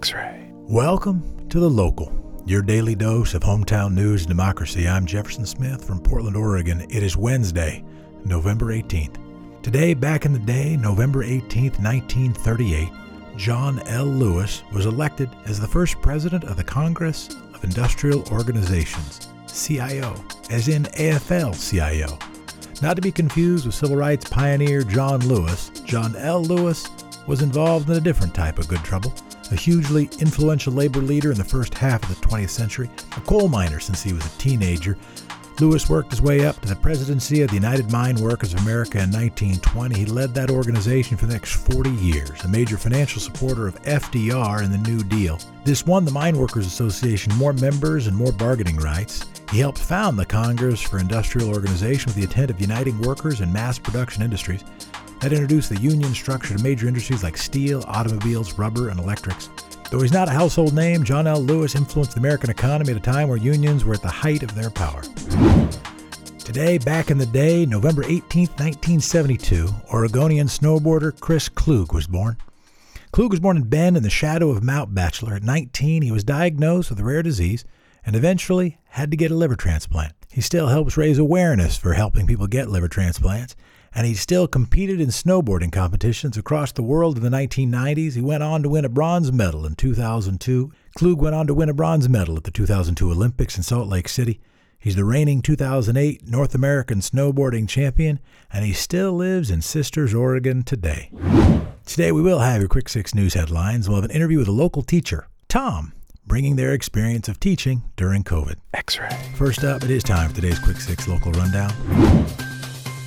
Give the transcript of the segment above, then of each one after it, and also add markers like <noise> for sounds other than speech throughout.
X Ray. Welcome to The Local, your daily dose of hometown news and democracy. I'm Jefferson Smith from Portland, Oregon. It is Wednesday, November 18th. Today, back in the day, November 18th, 1938, John L. Lewis was elected as the first president of the Congress of Industrial Organizations, CIO, as in AFL CIO. Not to be confused with civil rights pioneer John Lewis, John L. Lewis was involved in a different type of good trouble. A hugely influential labor leader in the first half of the 20th century, a coal miner since he was a teenager, Lewis worked his way up to the presidency of the United Mine Workers of America in 1920. He led that organization for the next 40 years, a major financial supporter of FDR and the New Deal. This won the Mine Workers Association more members and more bargaining rights. He helped found the Congress for Industrial Organization with the intent of uniting workers in mass production industries. That introduced the union structure to major industries like steel, automobiles, rubber, and electrics. Though he's not a household name, John L. Lewis influenced the American economy at a time where unions were at the height of their power. Today, back in the day, November 18, 1972, Oregonian snowboarder Chris Klug was born. Klug was born in Bend in the shadow of Mount Bachelor. At 19, he was diagnosed with a rare disease and eventually had to get a liver transplant. He still helps raise awareness for helping people get liver transplants and he still competed in snowboarding competitions across the world in the 1990s. He went on to win a bronze medal in 2002. Klug went on to win a bronze medal at the 2002 Olympics in Salt Lake City. He's the reigning 2008 North American snowboarding champion, and he still lives in Sisters, Oregon today. Today, we will have your Quick Six News headlines. We'll have an interview with a local teacher, Tom, bringing their experience of teaching during COVID. X ray. First up, it is time for today's Quick Six local rundown.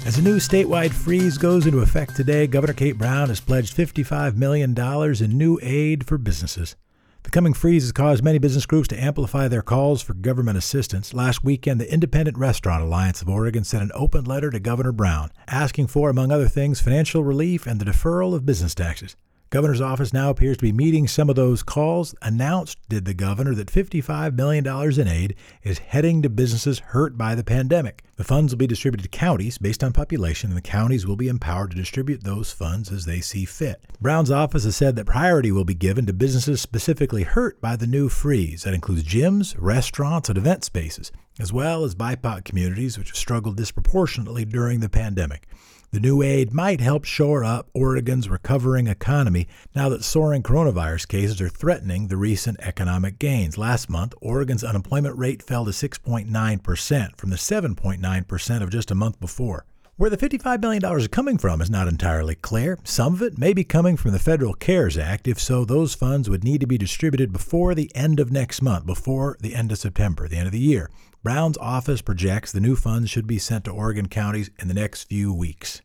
As a new statewide freeze goes into effect today, Governor Kate Brown has pledged $55 million in new aid for businesses. The coming freeze has caused many business groups to amplify their calls for government assistance. Last weekend, the Independent Restaurant Alliance of Oregon sent an open letter to Governor Brown asking for, among other things, financial relief and the deferral of business taxes. Governor's office now appears to be meeting some of those calls. Announced, did the governor, that $55 million in aid is heading to businesses hurt by the pandemic. The funds will be distributed to counties based on population, and the counties will be empowered to distribute those funds as they see fit. Brown's office has said that priority will be given to businesses specifically hurt by the new freeze. That includes gyms, restaurants, and event spaces, as well as BIPOC communities, which have struggled disproportionately during the pandemic. The new aid might help shore up Oregon's recovering economy now that soaring coronavirus cases are threatening the recent economic gains. Last month, Oregon's unemployment rate fell to 6.9% from the 7.9% of just a month before. Where the $55 million is coming from is not entirely clear. Some of it may be coming from the Federal CARES Act. If so, those funds would need to be distributed before the end of next month, before the end of September, the end of the year. Brown's office projects the new funds should be sent to Oregon counties in the next few weeks.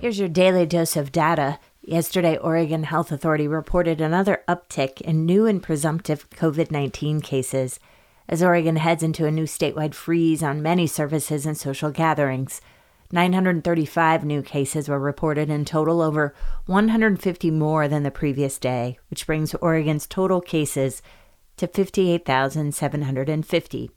Here's your daily dose of data. Yesterday, Oregon Health Authority reported another uptick in new and presumptive COVID 19 cases as Oregon heads into a new statewide freeze on many services and social gatherings. 935 new cases were reported in total, over 150 more than the previous day, which brings Oregon's total cases to 58,750.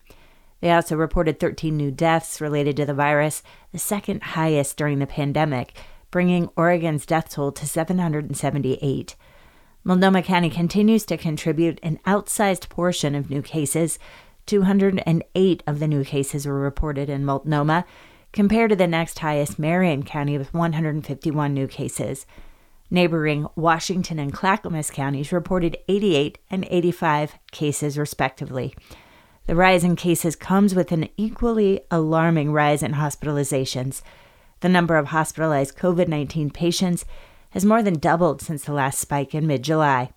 They also reported 13 new deaths related to the virus, the second highest during the pandemic, bringing Oregon's death toll to 778. Multnomah County continues to contribute an outsized portion of new cases. 208 of the new cases were reported in Multnomah, compared to the next highest, Marion County, with 151 new cases. Neighboring Washington and Clackamas counties reported 88 and 85 cases, respectively. The rise in cases comes with an equally alarming rise in hospitalizations. The number of hospitalized COVID 19 patients has more than doubled since the last spike in mid July.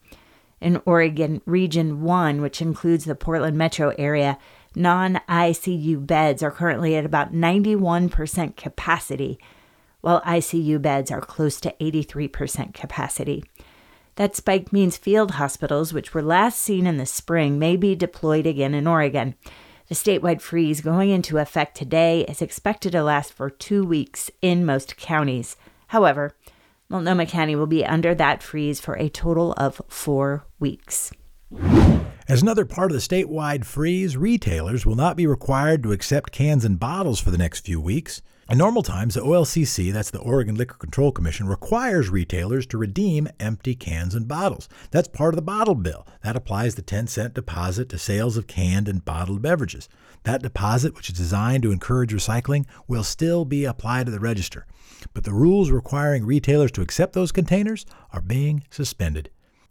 In Oregon Region 1, which includes the Portland metro area, non ICU beds are currently at about 91% capacity, while ICU beds are close to 83% capacity. That spike means field hospitals, which were last seen in the spring, may be deployed again in Oregon. The statewide freeze going into effect today is expected to last for two weeks in most counties. However, Multnomah County will be under that freeze for a total of four weeks. As another part of the statewide freeze, retailers will not be required to accept cans and bottles for the next few weeks. In normal times, the OLCC, that's the Oregon Liquor Control Commission, requires retailers to redeem empty cans and bottles. That's part of the bottle bill. That applies the 10 cent deposit to sales of canned and bottled beverages. That deposit, which is designed to encourage recycling, will still be applied to the register. But the rules requiring retailers to accept those containers are being suspended.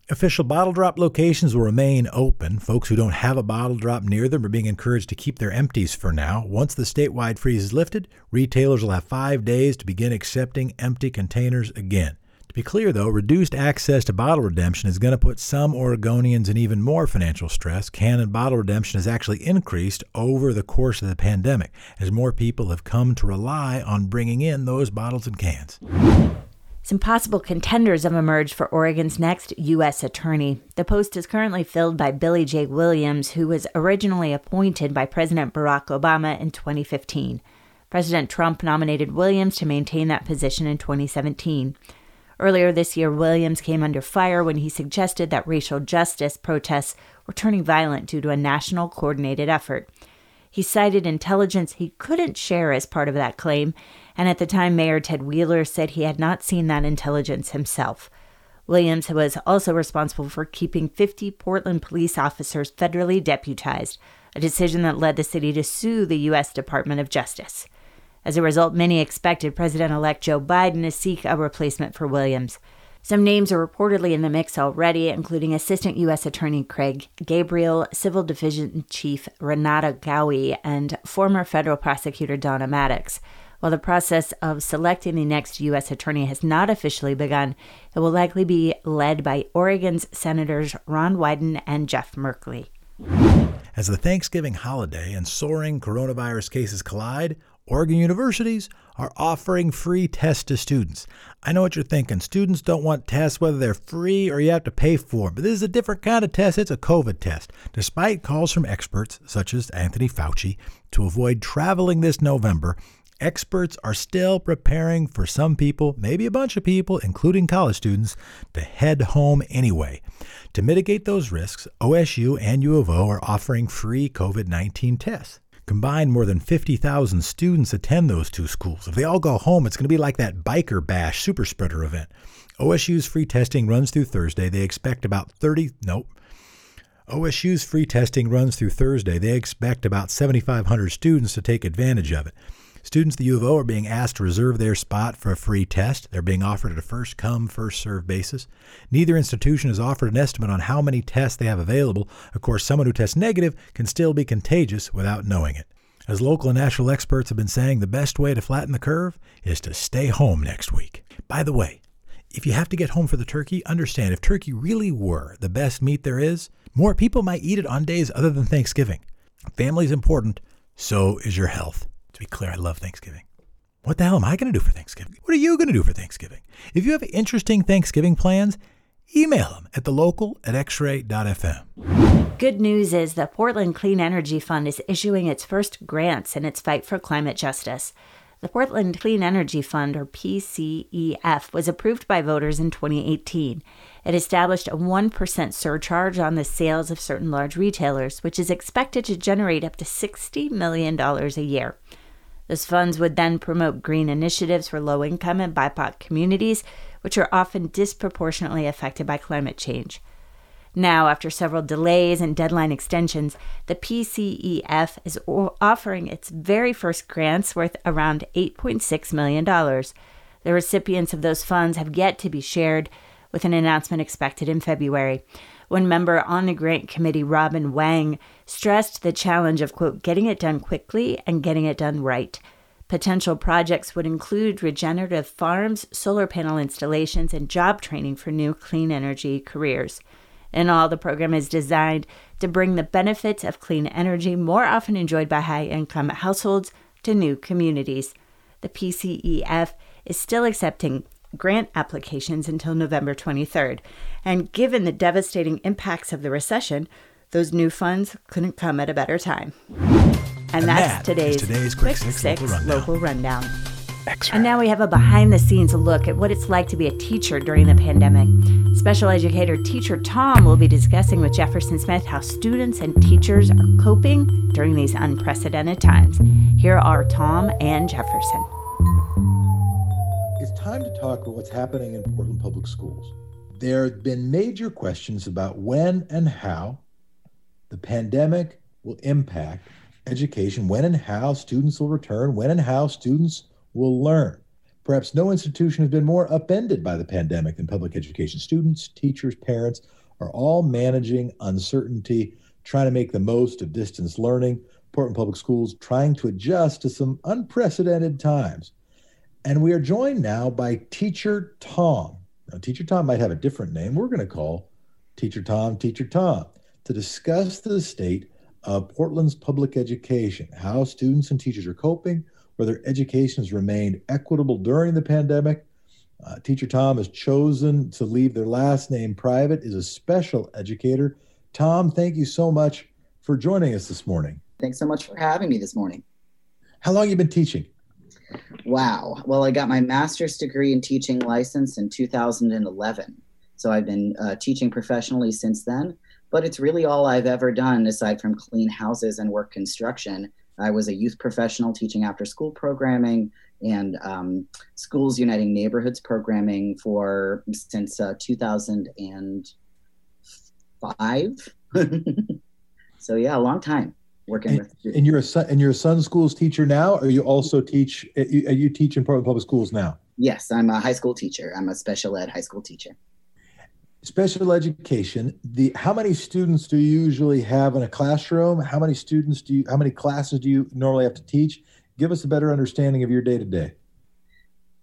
Official bottle drop locations will remain open. Folks who don't have a bottle drop near them are being encouraged to keep their empties for now. Once the statewide freeze is lifted, retailers will have five days to begin accepting empty containers again. To be clear, though, reduced access to bottle redemption is going to put some Oregonians in even more financial stress. Can and bottle redemption has actually increased over the course of the pandemic as more people have come to rely on bringing in those bottles and cans. Some possible contenders have emerged for Oregon's next U.S. attorney. The post is currently filled by Billy J. Williams, who was originally appointed by President Barack Obama in 2015. President Trump nominated Williams to maintain that position in 2017. Earlier this year, Williams came under fire when he suggested that racial justice protests were turning violent due to a national coordinated effort. He cited intelligence he couldn't share as part of that claim and at the time, Mayor Ted Wheeler said he had not seen that intelligence himself. Williams was also responsible for keeping 50 Portland police officers federally deputized, a decision that led the city to sue the U.S. Department of Justice. As a result, many expected President elect Joe Biden to seek a replacement for Williams. Some names are reportedly in the mix already, including Assistant U.S. Attorney Craig Gabriel, Civil Division Chief Renata Gowie, and former federal prosecutor Donna Maddux. While the process of selecting the next U.S. attorney has not officially begun, it will likely be led by Oregon's Senators Ron Wyden and Jeff Merkley. As the Thanksgiving holiday and soaring coronavirus cases collide, Oregon universities are offering free tests to students. I know what you're thinking. Students don't want tests whether they're free or you have to pay for them, but this is a different kind of test. It's a COVID test. Despite calls from experts such as Anthony Fauci to avoid traveling this November, experts are still preparing for some people, maybe a bunch of people, including college students, to head home anyway. To mitigate those risks, OSU and U of O are offering free COVID 19 tests. Combined, more than 50,000 students attend those two schools. If they all go home, it's going to be like that biker bash super spreader event. OSU's free testing runs through Thursday. They expect about 30, nope. OSU's free testing runs through Thursday. They expect about 7,500 students to take advantage of it. Students at the U of O are being asked to reserve their spot for a free test. They're being offered at a first come, first served basis. Neither institution has offered an estimate on how many tests they have available. Of course, someone who tests negative can still be contagious without knowing it. As local and national experts have been saying, the best way to flatten the curve is to stay home next week. By the way, if you have to get home for the turkey, understand if turkey really were the best meat there is, more people might eat it on days other than Thanksgiving. Family's important, so is your health. Be clear, I love Thanksgiving. What the hell am I going to do for Thanksgiving? What are you going to do for Thanksgiving? If you have interesting Thanksgiving plans, email them at thelocal at xray.fm. Good news is the Portland Clean Energy Fund is issuing its first grants in its fight for climate justice. The Portland Clean Energy Fund, or PCEF, was approved by voters in 2018. It established a 1% surcharge on the sales of certain large retailers, which is expected to generate up to $60 million a year. Those funds would then promote green initiatives for low income and BIPOC communities, which are often disproportionately affected by climate change. Now, after several delays and deadline extensions, the PCEF is offering its very first grants worth around $8.6 million. The recipients of those funds have yet to be shared, with an announcement expected in February. One member on the grant committee, Robin Wang, stressed the challenge of, quote, getting it done quickly and getting it done right. Potential projects would include regenerative farms, solar panel installations, and job training for new clean energy careers. In all, the program is designed to bring the benefits of clean energy more often enjoyed by high income households to new communities. The PCEF is still accepting grant applications until November 23rd. And given the devastating impacts of the recession, those new funds couldn't come at a better time. And, and that's that today's, today's Quick, Quick Six, Six local rundown. Local rundown. And now we have a behind the scenes look at what it's like to be a teacher during the pandemic. Special educator teacher Tom will be discussing with Jefferson Smith how students and teachers are coping during these unprecedented times. Here are Tom and Jefferson. It's time to talk about what's happening in Portland Public Schools. There have been major questions about when and how the pandemic will impact education, when and how students will return, when and how students will learn. Perhaps no institution has been more upended by the pandemic than public education. Students, teachers, parents are all managing uncertainty, trying to make the most of distance learning. Portland Public Schools trying to adjust to some unprecedented times. And we are joined now by Teacher Tom. Now, Teacher Tom might have a different name. We're going to call Teacher Tom Teacher Tom to discuss the state of Portland's public education, how students and teachers are coping, whether education has remained equitable during the pandemic. Uh, Teacher Tom has chosen to leave their last name private, is a special educator. Tom, thank you so much for joining us this morning. Thanks so much for having me this morning. How long you been teaching? Wow. Well, I got my master's degree in teaching license in 2011. So I've been uh, teaching professionally since then, but it's really all I've ever done aside from clean houses and work construction. I was a youth professional teaching after school programming and um, Schools Uniting Neighborhoods programming for since uh, 2005. <laughs> so, yeah, a long time working and, with. And you're a son, and you're a Sun Schools teacher now, or you also teach? You, you teach in Public Schools now? Yes, I'm a high school teacher. I'm a special ed high school teacher. Special education. The how many students do you usually have in a classroom? How many students do you? How many classes do you normally have to teach? Give us a better understanding of your day to day.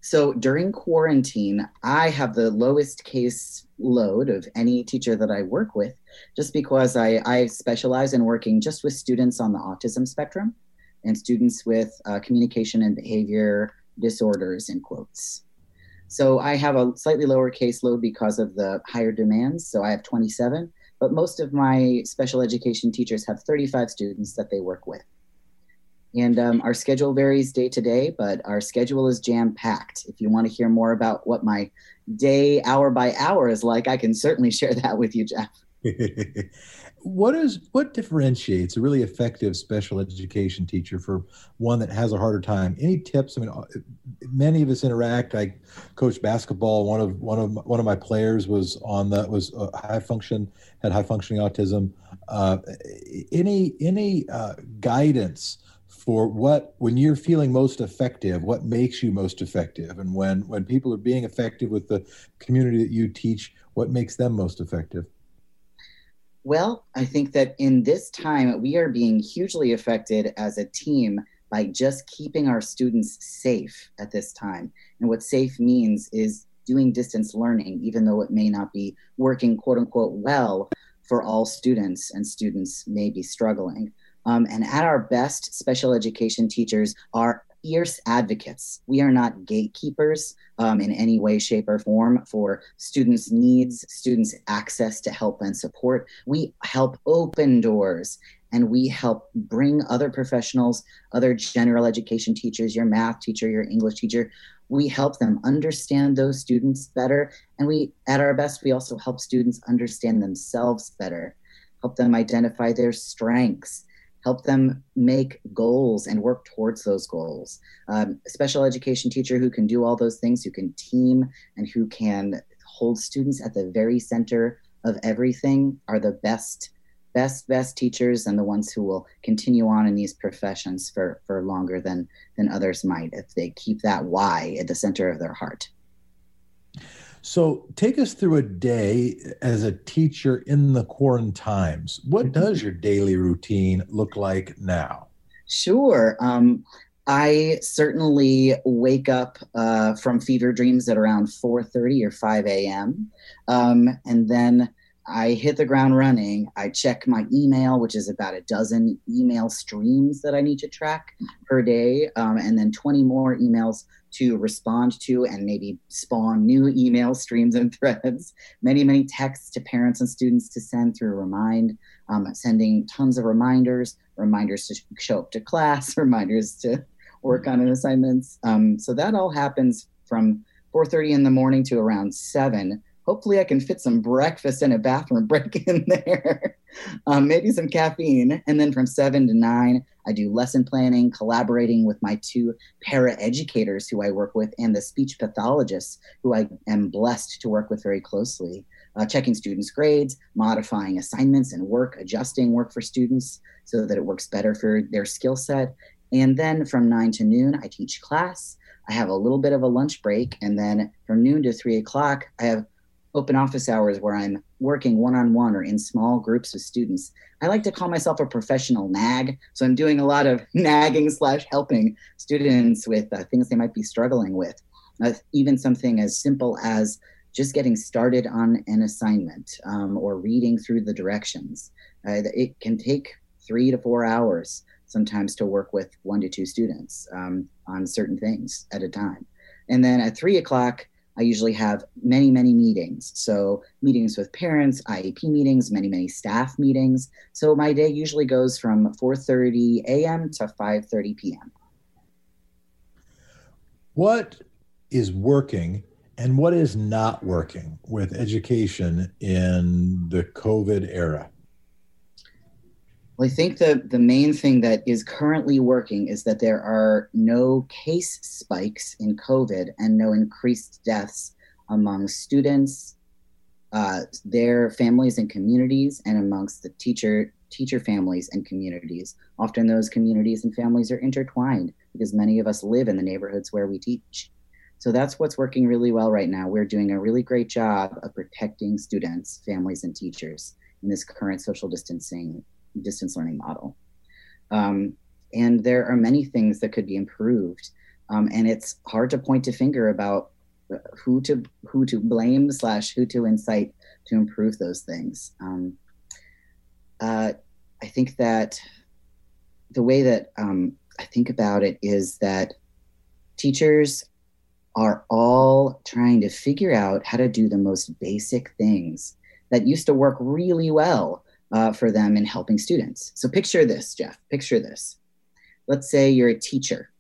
So during quarantine, I have the lowest case load of any teacher that I work with, just because I, I specialize in working just with students on the autism spectrum and students with uh, communication and behavior disorders, in quotes. So I have a slightly lower caseload because of the higher demands. So I have 27, but most of my special education teachers have 35 students that they work with. And um, our schedule varies day to day, but our schedule is jam packed. If you want to hear more about what my day, hour by hour is like, I can certainly <laughs> share that with you, Jeff. <laughs> what is what differentiates a really effective special education teacher for one that has a harder time? Any tips? I mean, uh, many of us interact. I coach basketball. One of one of one of my players was on that was high function had high functioning autism. Uh, any any uh, guidance? for what when you're feeling most effective what makes you most effective and when when people are being effective with the community that you teach what makes them most effective well i think that in this time we are being hugely affected as a team by just keeping our students safe at this time. And what safe means is doing distance learning even though it may not be working quote unquote well for all students and students may be struggling um, and at our best, special education teachers are fierce advocates. We are not gatekeepers um, in any way, shape, or form for students' needs, students' access to help and support. We help open doors and we help bring other professionals, other general education teachers, your math teacher, your English teacher. We help them understand those students better. And we, at our best, we also help students understand themselves better, help them identify their strengths help them make goals and work towards those goals. Um, special education teacher who can do all those things, who can team and who can hold students at the very center of everything are the best best best teachers and the ones who will continue on in these professions for for longer than than others might if they keep that why at the center of their heart so, take us through a day as a teacher in the quarantines. What mm-hmm. does your daily routine look like now? Sure. Um, I certainly wake up uh, from fever dreams at around 4:30 or 5 a.m. Um, and then I hit the ground running. I check my email, which is about a dozen email streams that I need to track per day, um, and then 20 more emails to respond to and maybe spawn new email streams and <laughs> threads, many, many texts to parents and students to send through Remind, um, sending tons of reminders, reminders to show up to class, <laughs> reminders to work on assignments. Um, so that all happens from 4.30 in the morning to around 7. Hopefully I can fit some breakfast and a bathroom break <laughs> in there. Um, maybe some caffeine. And then from seven to nine, I do lesson planning, collaborating with my two para educators who I work with and the speech pathologists who I am blessed to work with very closely. Uh, checking students' grades, modifying assignments and work, adjusting work for students so that it works better for their skill set. And then from nine to noon, I teach class. I have a little bit of a lunch break. And then from noon to three o'clock, I have open office hours where I'm working one on one or in small groups of students. I like to call myself a professional nag. So I'm doing a lot of <laughs> nagging slash helping students with uh, things they might be struggling with. Uh, even something as simple as just getting started on an assignment um, or reading through the directions. Uh, it can take three to four hours sometimes to work with one to two students um, on certain things at a time. And then at three o'clock, I usually have many, many meetings. So meetings with parents, IEP meetings, many, many staff meetings. So my day usually goes from 4:30 a.m. to 5:30 p.m. What is working and what is not working with education in the COVID era? Well, I think the, the main thing that is currently working is that there are no case spikes in COVID and no increased deaths among students, uh, their families and communities, and amongst the teacher teacher families and communities. Often those communities and families are intertwined because many of us live in the neighborhoods where we teach. So that's what's working really well right now. We're doing a really great job of protecting students, families, and teachers in this current social distancing distance learning model. Um, and there are many things that could be improved. Um, and it's hard to point a finger about who to who to blame slash who to incite to improve those things. Um, uh, I think that the way that um, I think about it is that teachers are all trying to figure out how to do the most basic things that used to work really well uh, for them in helping students. So picture this, Jeff. Picture this. Let's say you're a teacher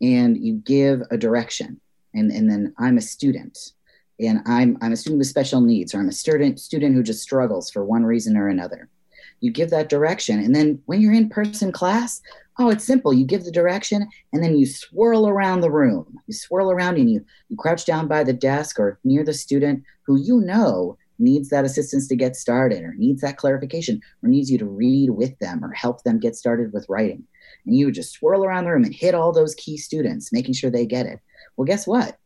and you give a direction, and, and then I'm a student, and I'm, I'm a student with special needs, or I'm a student, student who just struggles for one reason or another. You give that direction, and then when you're in person class, oh, it's simple. You give the direction, and then you swirl around the room. You swirl around and you, you crouch down by the desk or near the student who you know needs that assistance to get started or needs that clarification or needs you to read with them or help them get started with writing. And you would just swirl around the room and hit all those key students, making sure they get it. Well, guess what?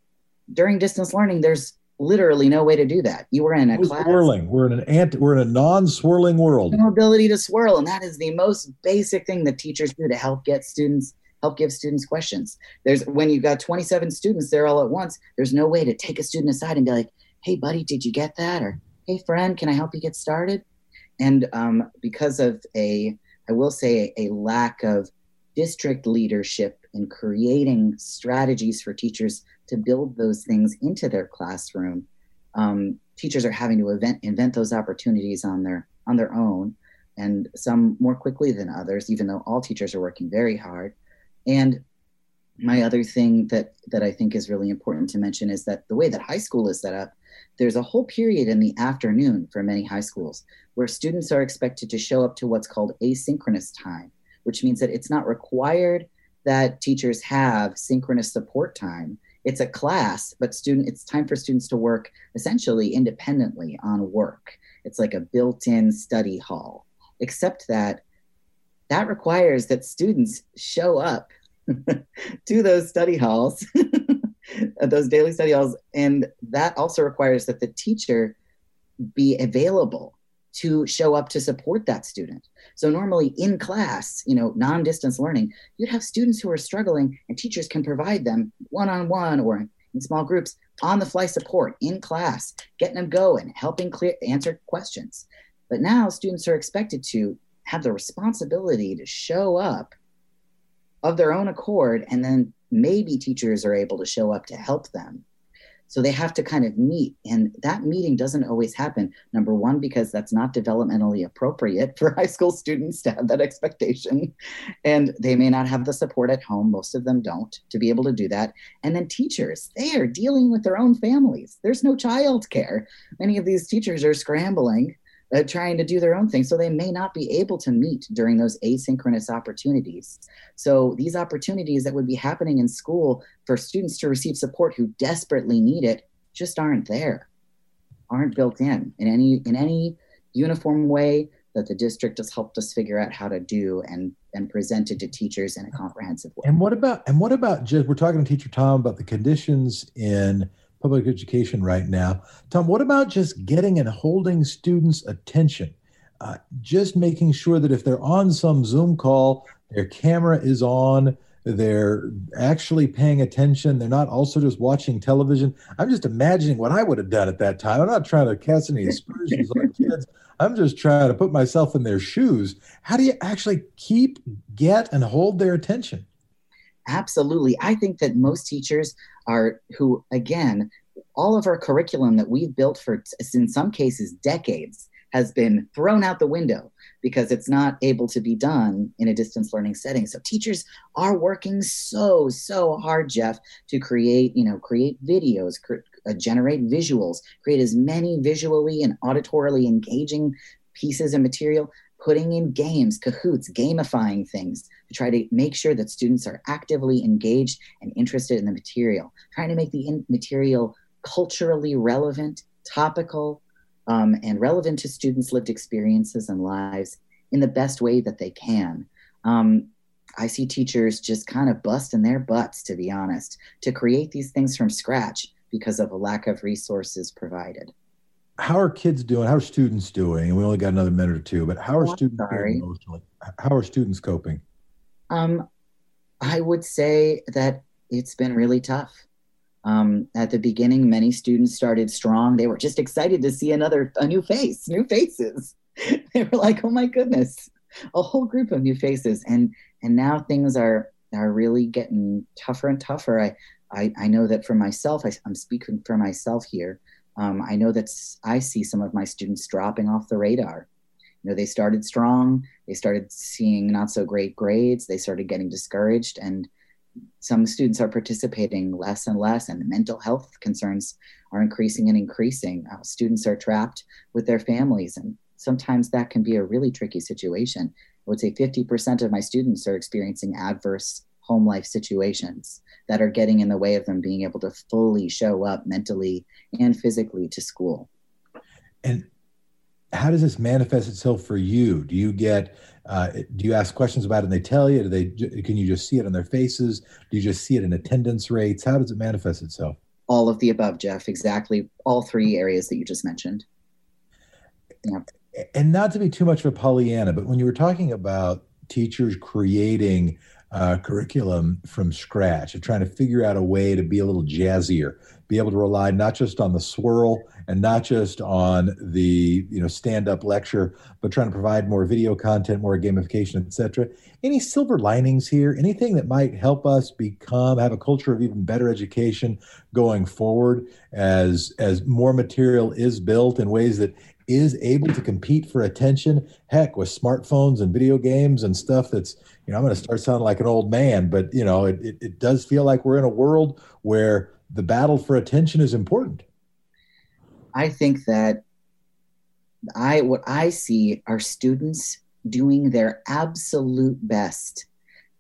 During distance learning, there's literally no way to do that. You were in a class. Swirling. We're in an ant. we're in a non-swirling world. No ability to swirl, and that is the most basic thing that teachers do to help get students help give students questions. There's when you've got 27 students there all at once, there's no way to take a student aside and be like, hey, buddy, did you get that? Or hey, friend, can I help you get started? And um, because of a, I will say, a, lack of district leadership in creating strategies for teachers to build those things into their classroom, um, teachers are having to invent, invent those opportunities on their on their own, and some more quickly than others. Even though all teachers are working very hard, and my other thing that that I think is really important to mention is that the way that high school is set up, there's a whole period in the afternoon for many high schools where students are expected to show up to what's called asynchronous time, which means that it's not required that teachers have synchronous support time. It's a class, but student it's time for students to work essentially independently on work. It's like a built-in study hall, except that that requires that students show up <laughs> to those study halls, <laughs> those daily study halls. And that also requires that the teacher be available to show up to support that student. So normally in class, you know, non-distance learning, you'd have students who are struggling and teachers can provide them one-on-one or in small groups on the fly support in class, getting them going, helping clear answer questions. But now students are expected to have the responsibility to show up of their own accord, and then maybe teachers are able to show up to help them. So they have to kind of meet, and that meeting doesn't always happen. Number one, because that's not developmentally appropriate <laughs> for high school students to have that expectation, and they may not have the support at home. Most of them don't to be able to do that. And then teachers, they are dealing with their own families. There's no child care. Many of these teachers are scrambling uh, trying to do their own thing. So they may not be able to meet during those asynchronous opportunities. So these opportunities that would be happening in school for students to receive support who desperately need it just aren't there, aren't built in in any in any uniform way that the district has helped us figure out how to do and and presented to teachers in a comprehensive way. And what about and what about just we're talking to teacher Tom about the conditions in public education right now. Tom, what about just getting and holding students' attention? Uh, just making sure that if they're on some Zoom call, their camera is on, they're actually paying attention, they're not also just watching television. I'm just imagining what I would have done at that time. I'm not trying to cast any aspersions on <laughs> kids. I'm just trying to put myself in their shoes. How do you actually keep, get, and hold their attention? Absolutely. I think that most teachers are who, again, all of our curriculum that we've built for, in some cases, decades has been thrown out the window because it's not able to be done in a distance learning setting. So teachers are working so so hard, Jeff, to create you know create videos, uh, generate visuals, create as many visually and auditorily engaging pieces of material putting in games, Kahoots, gamifying things to try to make sure that students are actively engaged and interested in the material, trying to make the in- material culturally relevant, topical, um, and relevant to students' lived experiences and lives in the best way that they can. Um, I see teachers just kind of busting their butts, to be honest, to create these things from scratch because of a lack of resources provided how are kids doing? How are students doing? And we only got another minute or two, but how are oh, students doing emotionally? How are students coping? Um, I would say that it's been really tough. Um, at the beginning, many students started strong. They were just excited to see another, a new face, new faces. <laughs> they were like, "Oh my goodness, a whole group of new faces!" And and now things are are really getting tougher and tougher. I I, I know that for myself, I, I'm speaking for myself here. Um, I know that I see some of my students dropping off the radar. You know, they started strong, they started seeing not so great grades, they started getting discouraged, and some students are participating less and less, and mental health concerns are increasing and increasing. Uh, students are trapped with their families, and sometimes that can be a really tricky situation. I would say 50% of my students are experiencing adverse home life situations that are getting in the way of them being able to fully show up mentally and physically to school. And how does this manifest itself for you? Do you get uh, do you ask questions about it and they tell you? Do they can you just see it on their faces? Do you just see it in attendance rates? How does it manifest itself? All of the above, Jeff. Exactly all three areas that you just mentioned. Yeah. And not to be too much of a Pollyanna, but when you were talking about teachers creating uh, curriculum from scratch of trying to figure out a way to be a little jazzier, be able to rely not just on the swirl and not just on the you know stand-up lecture, but trying to provide more video content, more gamification, etc. Any silver linings here? Anything that might help us become have a culture of even better education going forward as as more material is built in ways that is able to compete for attention. Heck, with smartphones and video games and stuff that's, you know, I'm going to start sounding like an old man, but, you know, it, it, it, does feel like we're in a world where the battle for attention is important. I think that I, what I see are students doing their absolute best.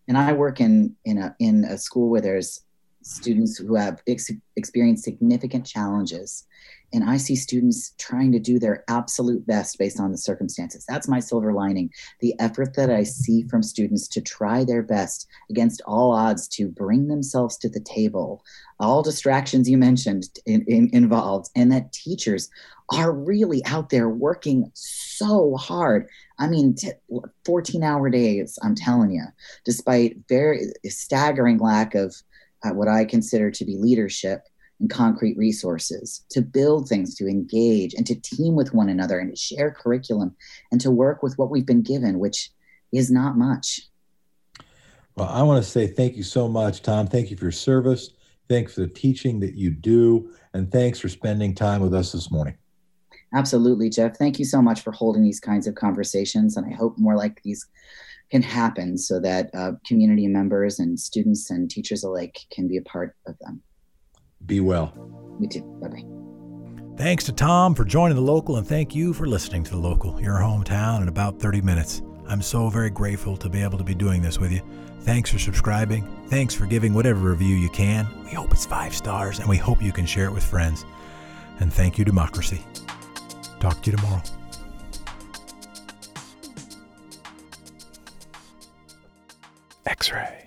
And I work in, in a, in a school where there's students who have ex- experienced significant challenges and I see students trying to do their absolute best based on the circumstances. That's my silver lining. The effort that I see from students to try their best against all odds to bring themselves to the table, all distractions you mentioned in, in, involved, and that teachers are really out there working so hard. I mean, t- 14 hour days, I'm telling you, despite very staggering lack of uh, what I consider to be leadership and concrete resources to build things, to engage, and to team with one another, and to share curriculum, and to work with what we've been given, which is not much. Well, I want to say thank you so much, Tom. Thank you for your service. Thanks for the teaching that you do, and thanks for spending time with us this morning. Absolutely, Jeff. Thank you so much for holding these kinds of conversations, and I hope more like these can happen so that uh, community members and students and teachers alike can be a part of them. Be well. You too. Bye bye. Thanks to Tom for joining the local, and thank you for listening to the local, your hometown, in about 30 minutes. I'm so very grateful to be able to be doing this with you. Thanks for subscribing. Thanks for giving whatever review you can. We hope it's five stars, and we hope you can share it with friends. And thank you, Democracy. Talk to you tomorrow. X ray.